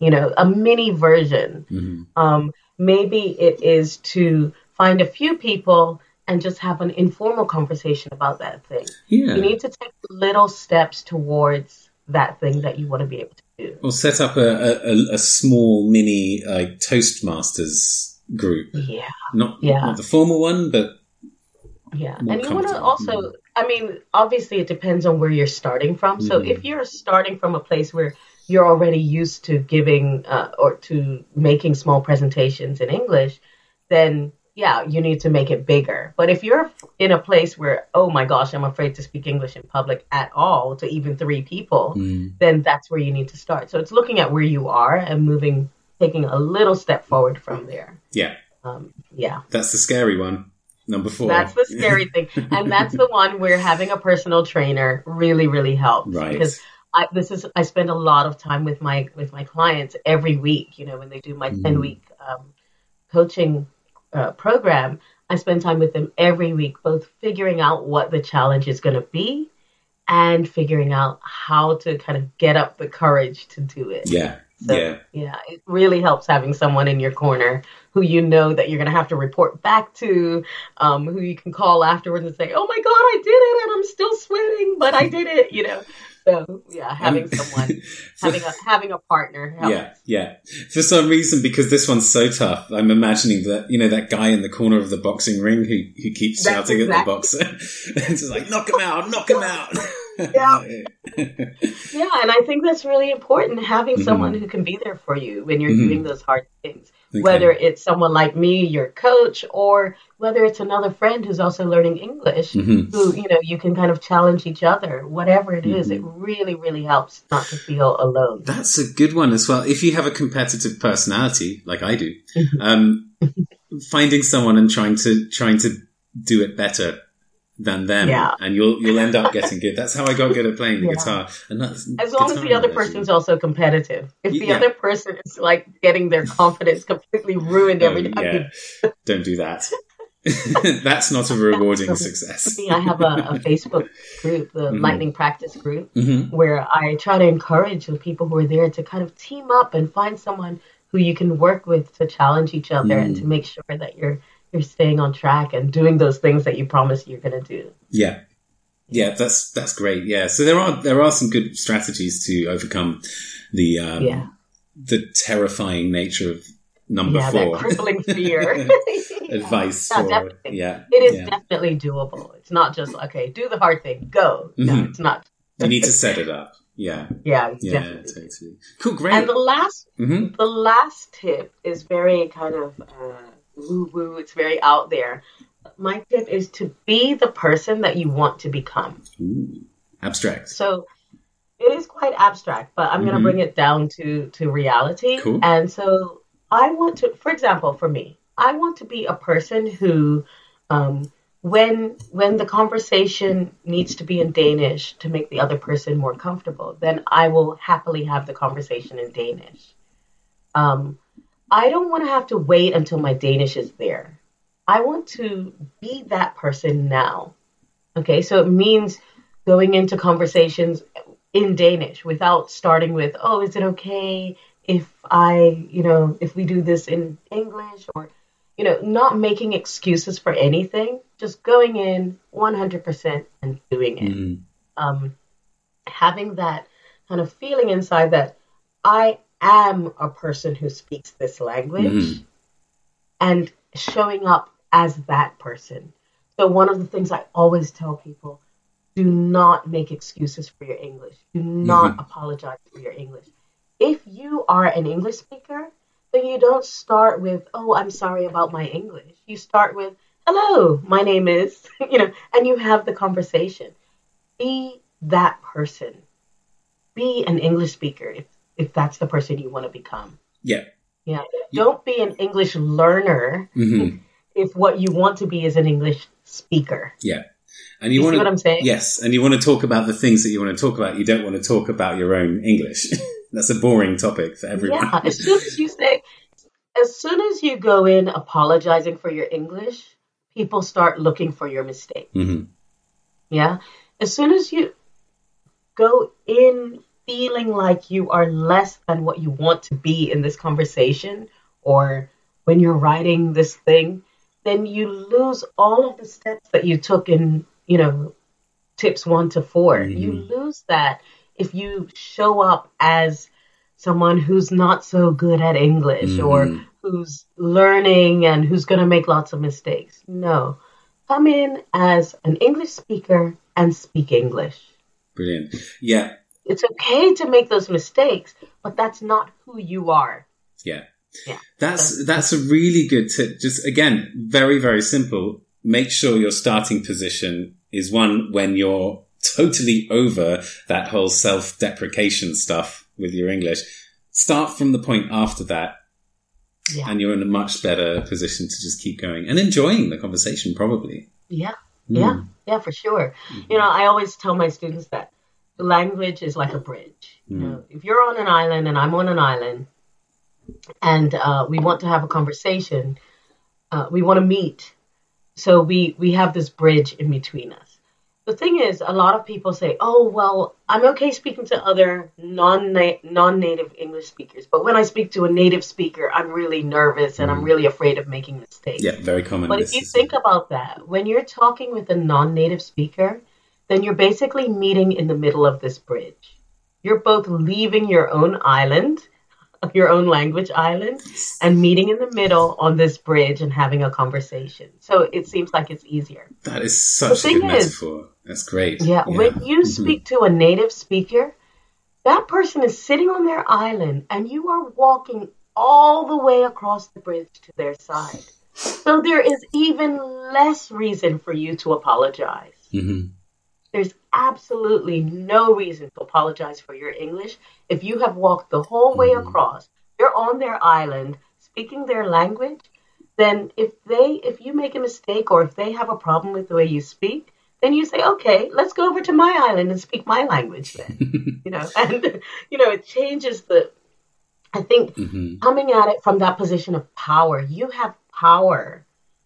You know, a mini version. Mhm. Um, maybe it is to find a few people and just have an informal conversation about that thing. Yeah. You need to take little steps towards that thing that you want to be able to do. or set up a, a, a- small mini like Toastmasters group. Yeah, Not, Yeah. not the formal one, but yeah. And you want to also, I mean, obviously it depends on where you're starting from. So Mhm. if you're starting from a place where you're already used to giving uh, or to making small presentations in English, then yeah, you need to make it bigger. But if you're in a place where, oh my gosh, I'm afraid to speak English in public at all to even three people, mm, then that's where you need to start. So it's looking at where you are and moving, taking a little step forward from there. yeah, Um, yeah, that's the scary one. Number four. that's the scary thing, and that's the one where having a personal trainer really, really helps. Right. Because I, this is I spend a lot of time with my with my clients every week. You know, when they do my Mhm. ten week um, coaching uh, program, I spend time with them every week, both figuring out what the challenge is going to be and figuring out how to kind of get up the courage to do it. Yeah, So, yeah. yeah, it really helps having someone in your corner who you know that you're going to have to report back to, um, who you can call afterwards and say, "Oh my God, I did it, and I'm still sweating, but I did it." You know, so yeah, having Um, someone, having a having a partner. Helps. yeah, yeah. For some reason, because this one's so tough, I'm imagining that you know that guy in the corner of the boxing ring who who keeps That's shouting exactly- at the boxer, and just like knock him out, knock him out. Yeah. Yeah, and I think that's really important having Mhm. someone who can be there for you when you're Mhm. doing those hard things. Okay. Whether it's someone like me, your coach, or whether it's another friend who's also learning English, Mhm. who you know you can kind of challenge each other. Whatever it is, Mhm. it really, really helps not to feel alone. That's a good one as well. If you have a competitive personality, like I do, Mhm. um, finding someone and trying to trying to do it better than them, Yeah. and you'll you'll end up getting good. That's how I got good at playing the Yeah. guitar. And that's As long as the other person's also competitive. If the Yeah. other person is like getting their confidence completely ruined every Oh, time. yeah. Don't do that. That's not a rewarding success. I have a, a Facebook group, the Mhm. Lightning Practice Group, hmm where I try to encourage the people who are there to kind of team up and find someone who you can work with to challenge each other and Mm. to make sure that you're you're staying on track and doing those things that you promised you're going to do. Yeah. Yeah, that's that's great. Yeah, so there are there are some good strategies to overcome the um, Yeah. the terrifying nature of number yeah, four. that crippling fear. Advice Yeah, for yeah. It is yeah. definitely doable. It's not just okay, do the hard thing, go. No, Mhm. it's not. You need to set it up. Yeah. Yeah, Yeah, definitely. totally. Cool, great. And the last hmm the last tip is very kind of uh, woo woo. It's very out there. My tip is to be the person that you want to become. Ooh, abstract. So it is quite abstract, but I'm going Mhm. to bring it down to to reality. Cool. And so I want to, for example, for me, I want to be a person who, um, when when the conversation needs to be in Danish to make the other person more comfortable, then I will happily have the conversation in Danish. Um, I don't want to have to wait until my Danish is there. I want to be that person now. Okay, so it means going into conversations in Danish without starting with, oh, is it okay if I, you know, if we do this in English or, you know, not making excuses for anything, just going in 100% and doing it. Mm. Um, having that kind of feeling inside that I am a person who speaks this language Mhm. and showing up as that person. So, one of the things I always tell people do not make excuses for your English, do not apologize for your English. If you are an English speaker, then you don't start with, oh, I'm sorry about my English. You start with, hello, my name is, you know, and you have the conversation. Be that person. Be an English speaker if, if that's the person you want to become. Yeah. Yeah. Don't be an English learner hmm if what you want to be is an English speaker. Yeah. And you, You want to, what I'm saying? Yes, and you want to talk about the things that you want to talk about. You don't want to talk about your own English. That's a boring topic for everyone. Yeah. As soon as you say, as soon as you go in apologizing for your English, people start looking for your mistake. hmm Yeah. As soon as you go in feeling like you are less than what you want to be in this conversation or when you're writing this thing, then you lose all of the steps that you took in, you know, tips one to 4 Mhm. You lose that if you show up as someone who's not so good at English or Mhm. who's learning and who's going to make lots of mistakes. No. Come in as an English speaker and speak English. Brilliant. Yeah, It's okay to make those mistakes, but that's not who you are. yeah. Yeah. That's that's a really good tip. Just again, very very simple. Make sure your starting position is one when you're totally over that whole self-deprecation stuff with your English. Start from the point after that, Yeah. and you're in a much better position to just keep going and enjoying the conversation. Probably. Yeah. Mm. Yeah. Yeah, for sure. You know, I always tell my students that language is like a bridge. You Mm. know, if you're on an island and I'm on an island and uh, we want to have a conversation, uh, we want to meet. So we, we have this bridge in between us. The thing is, a lot of people say, "Oh, well, I'm okay speaking to other non non native English speakers, but when I speak to a native speaker, I'm really nervous and I'm really afraid of making mistakes." Yeah, very common. But if you think about that, when you're talking with a non native speaker, then you're basically meeting in the middle of this bridge. You're both leaving your own island, your own language island, and meeting in the middle on this bridge and having a conversation. So it seems like it's easier. that is such a thing good is- metaphor. That's great. Yeah, when you Mhm. speak to a native speaker, that person is sitting on their island and you are walking all the way across the bridge to their side. So there is even less reason for you to apologize. Mhm. There's absolutely no reason to apologize for your English. If you have walked the whole way Mhm. across, you're on their island speaking their language, then if they if you make a mistake or if they have a problem with the way you speak, then you say, "Okay, let's go over to my island and speak my language then." you know, and you know, it changes the I think Mhm. coming at it from that position of power, you have power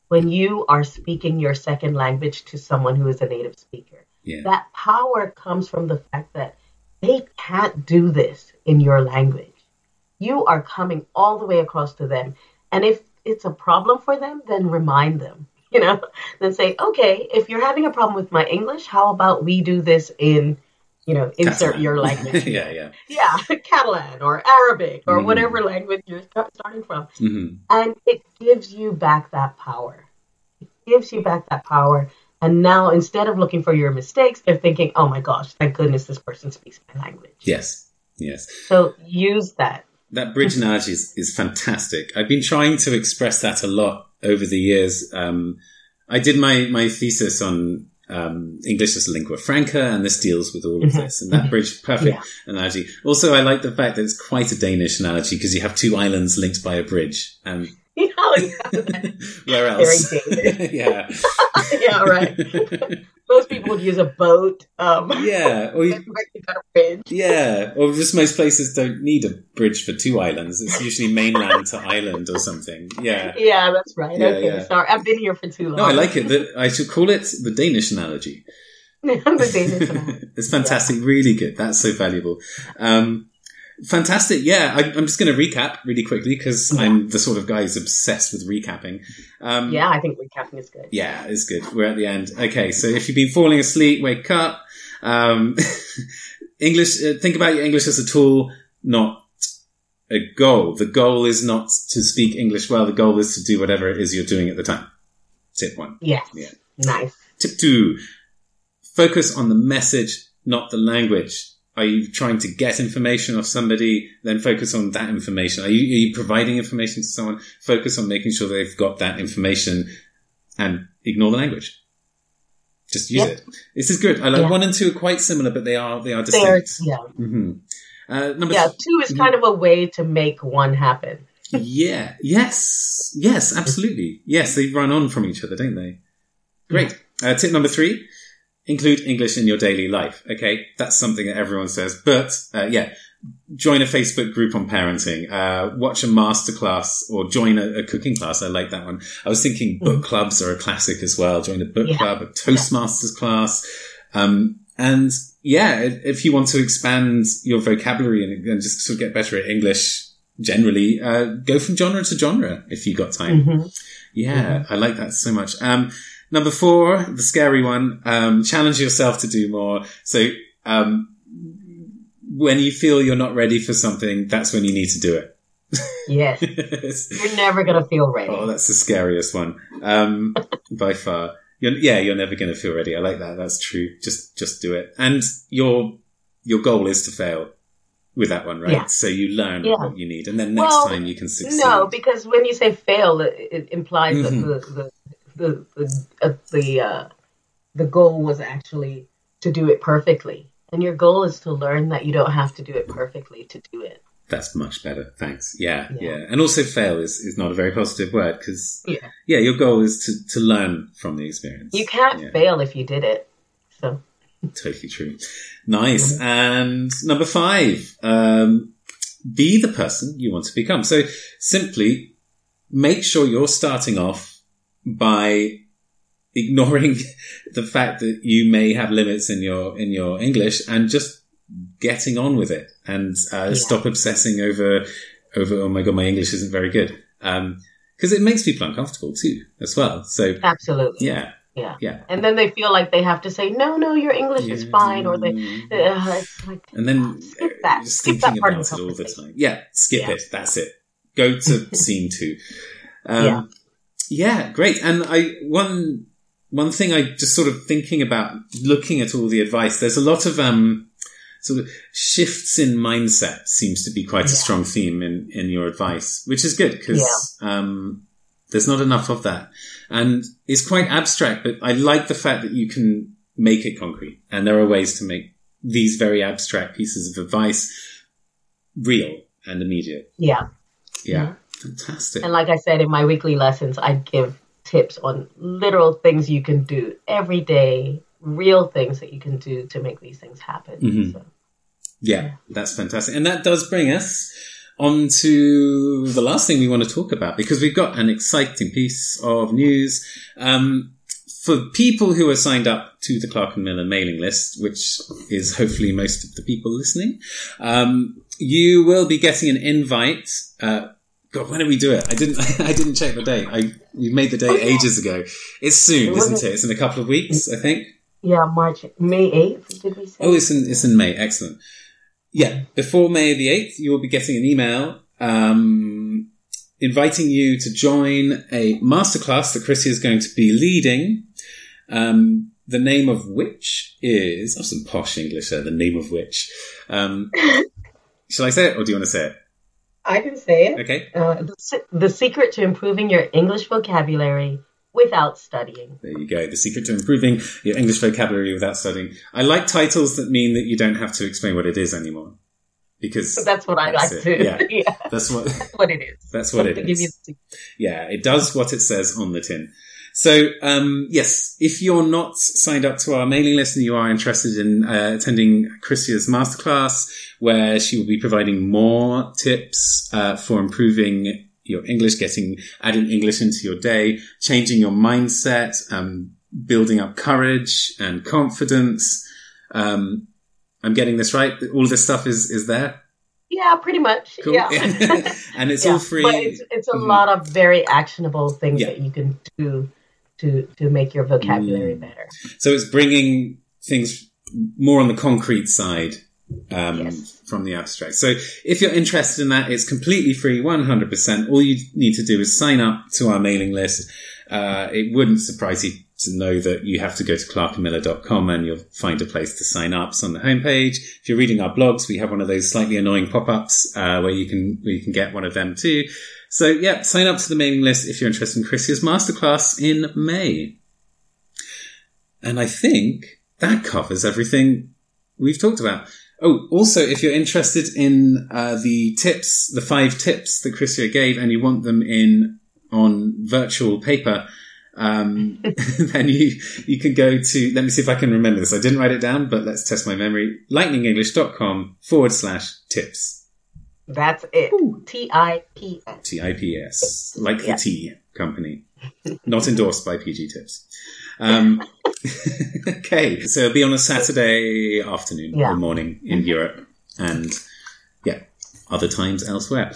when you are speaking your second language to someone who is a native speaker. Yeah. That power comes from the fact that they can't do this in your language. You are coming all the way across to them. And if it's a problem for them, then remind them, you know, then say, okay, if you're having a problem with my English, how about we do this in you know, insert Catalan. your language. yeah, yeah. yeah, Catalan or Arabic or Mhm. whatever language you're starting from. hmm And it gives you back that power. It gives you back that power. And now instead of looking for your mistakes, they're thinking, oh my gosh, thank goodness this person speaks my language. Yes, yes. So use that. That bridge analogy is, is fantastic. I've been trying to express that a lot over the years. Um, I did my, my thesis on um, English as a lingua franca, and this deals with all of Mhm. this. And that bridge, perfect Yeah. analogy. Also, I like the fact that it's quite a Danish analogy because you have two islands linked by a bridge. And It's where else? Yeah. yeah, right. Most people would use a boat. Um, yeah. Or you, bridge. yeah. Or just most places don't need a bridge for two islands. It's usually mainland to island or something. Yeah. Yeah, that's right. Yeah, okay, yeah. sorry. I've been here for too long. No, I like it. The, I should call it the Danish analogy. the Danish one. it's fantastic, really good. That's so valuable. Um, fantastic. Yeah, I, I'm just going to recap really quickly because Yeah. I'm the sort of guy who's obsessed with recapping. Um, Yeah, I think recapping is good. yeah, it's good. We're at the end. Okay, so if you've been falling asleep, wake up. Um, English. Uh, think about your English as a tool, not a goal. The goal is not to speak English well. The goal is to do whatever it is you're doing at the time. Tip one. Yes. Yeah. Nice. Tip two, focus on the message, not the language. Are you trying to get information off somebody? Then focus on that information. Are you, are you providing information to someone? Focus on making sure they've got that information and ignore the language. Just use Yep. it. This is good. I like Yeah. one and two are quite similar, but they are, they are distinct. yeah. hmm Uh, number Yeah, th- two is Mhm. kind of a way to make one happen. yeah. Yes. Yes, absolutely. Yes, they run on from each other, don't they? Great. Uh, tip number three. Include English in your daily life. Okay. That's something that everyone says, but, uh, yeah. Join a Facebook group on parenting, uh, watch a masterclass or join a, a cooking class. I like that one. I was thinking book clubs are a classic as well. Join a book Yeah. club, a Toastmasters class. Um, and yeah, if, you want to expand your vocabulary and, and just sort of get better at English generally, uh, go from genre to genre if you've got time. Mhm. Yeah, I like that so much. Um, number four, the scary one, um, challenge yourself to do more. So, um, when you feel you're not ready for something, that's when you need to do it. Yes. You're never going to feel ready. oh, that's the scariest one, um, by far. You're, yeah, you're never going to feel ready. I like that. That's true. Just, just do it. And your, your goal is to fail with that one, right? Yeah. So you learn Yeah. what you need and then next Well, time you can succeed. No, because when you say fail, it, it implies Mhm. that the the the the, uh, the, uh, the goal was actually to do it perfectly, and your goal is to learn that you don't have to do it perfectly to do it. That's much better. Thanks. Yeah, yeah. Yeah. And also fail is, is not a very positive word because, Yeah. yeah, your goal is to, to learn from the experience. You can't Yeah, fail if you did it. So Totally true. Nice. And number five, um, be the person you want to become. So simply make sure you're starting off by ignoring the fact that you may have limits in your, in your English and just getting on with it and, uh, Yeah. stop obsessing over, over, oh my God, my English isn't very good. Um, cause it makes people uncomfortable too, as well. So absolutely, yeah, yeah. yeah. And then they feel like they have to say, "No, no, your English is fine," or they, uh, like, And then skip that, uh, just skip thinking that part about of it the all the time. Yeah, skip Yeah. it. That's it. Go to scene two. Um, Yeah. Yeah, great. And I one one thing I just sort of thinking about looking at all the advice. There's a lot of um sort of shifts in mindset seems to be quite a strong theme in in your advice, which is good because um there's not enough of that. And it's quite abstract, but I like the fact that you can make it concrete. And there are ways to make these very abstract pieces of advice real and immediate. yeah. Yeah. Fantastic. And like I said in my weekly lessons, I give tips on literal things you can do every day, real things that you can do to make these things happen. Mhm. So, Yeah, that's fantastic. And that does bring us on to the last thing we want to talk about because we've got an exciting piece of news. Um, for people who are signed up to the Clark and Miller mailing list, which is hopefully most of the people listening, um, you will be getting an invite. Uh, God, when did we do it? I didn't. I didn't check the date. I we made the date Oh, yeah. ages ago. It's soon, Was isn't it? it? It's in a couple of weeks, I think. Yeah, March, May 8th, did we say? Oh, it's in, it's in May. Excellent. Yeah, before May the 8th, you will be getting an email um, inviting you to join a masterclass that Krisia is going to be leading. Um, the name of which is, oh, some posh English there, the name of which. Um, shall I say it or do you want to say it? I can say it. Okay. Uh, the, the secret to improving your English vocabulary without studying. There you go. The secret to improving your English vocabulary without studying. I like titles that mean that you don't have to explain what it is anymore. Because That's what I like it. to. Yeah. Yeah. that's what That's what it is. that's what it To give you is. Yeah, it does what it says on the tin. So, um, yes, if you're not signed up to our mailing list and you are interested in uh, attending Krisia's masterclass, where she will be providing more tips uh, for improving your English, getting adding English into your day, changing your mindset, um, building up courage and confidence. Um, I'm getting this right. All of this stuff is is there. Yeah, pretty much. Cool. Yeah. and it's Yeah, all free. But it's, it's a Mhm. lot of very actionable things Yeah. that you can do to to make your vocabulary Mm. better. So it's bringing things more on the concrete side um, Yes. from the abstract. So if you're interested in that, it's completely free, 100%. All you need to do is sign up to our mailing list. Uh, it wouldn't surprise you to know that you have to go to clarkandmiller.com and you'll find a place to sign up. It's on the homepage. If you're reading our blogs, we have one of those slightly annoying pop-ups uh, where you can where you can get one of them too. So yeah, sign up to the mailing list if you're interested in Krisia's masterclass in May. And I think that covers everything we've talked about. Oh, also, if you're interested in uh, the tips, the five tips that Krisia gave, and you want them in on virtual paper, um, then you you can go to. Let me see if I can remember this. I didn't write it down, but let's test my memory. Lightningenglish.com forward slash tips. That's it. T I P S. T I P S, like Yeah. the tea company, not endorsed by PG Tips. Um, okay, so it'll be on a Saturday afternoon Yeah. or morning in Europe, and yeah, other times elsewhere.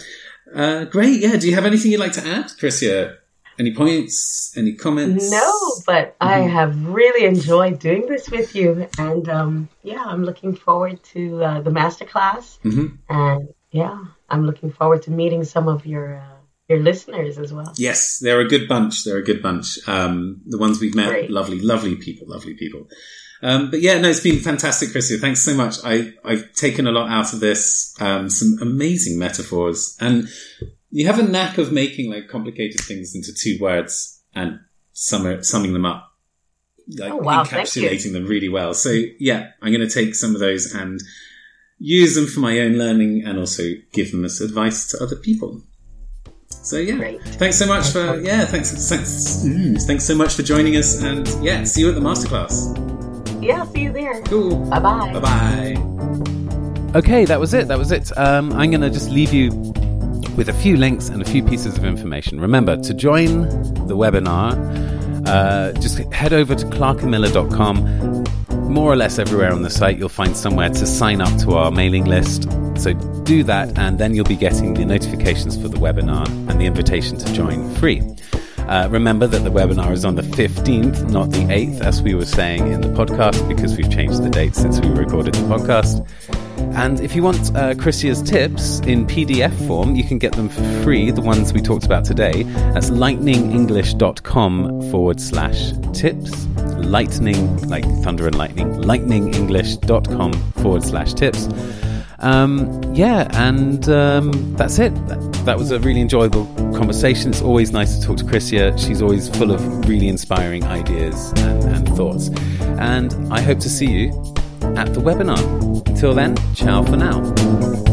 Uh, great, yeah. Do you have anything you'd like to add, Krisia? Any points? Any comments? No, but I Mhm. have really enjoyed doing this with you, and um, yeah, I'm looking forward to uh, the masterclass, hmm and yeah, I'm looking forward to meeting some of your uh, your listeners as well. Yes, they're a good bunch. They're a good bunch. Um, the ones we've met, Great. lovely, lovely people, lovely people. Um, but yeah, no, it's been fantastic, Krisia. Thanks so much. I, I've taken a lot out of this. Um, some amazing metaphors, and you have a knack of making like complicated things into two words and sum, summing them up, like Oh, wow, encapsulating them really well. So yeah, I'm going to take some of those and use them for my own learning, and also give them as advice to other people. So yeah, Great. thanks so much for yeah, thanks thanks mm, thanks so much for joining us, and yeah, see you at the masterclass. Yeah, see you there. Cool. Bye bye. Bye bye. Okay, that was it. That was it. Um, I'm going to just leave you with a few links and a few pieces of information. Remember to join the webinar. Uh, just head over to clarkandmiller.com. More or less everywhere on the site, you'll find somewhere to sign up to our mailing list. So do that, and then you'll be getting the notifications for the webinar and the invitation to join free. Uh, remember that the webinar is on the 15th, not the 8th, as we were saying in the podcast, because we've changed the date since we recorded the podcast. And if you want uh, Krisia's tips in PDF form, you can get them for free, the ones we talked about today. That's lightningenglish.com forward slash tips. Lightning, like thunder and lightning, lightningenglish.com forward slash tips. Um, yeah, and um, that's it. That, was a really enjoyable conversation. It's always nice to talk to Krisia. She's always full of really inspiring ideas and, and thoughts. And I hope to see you at the webinar. Until then, ciao for now.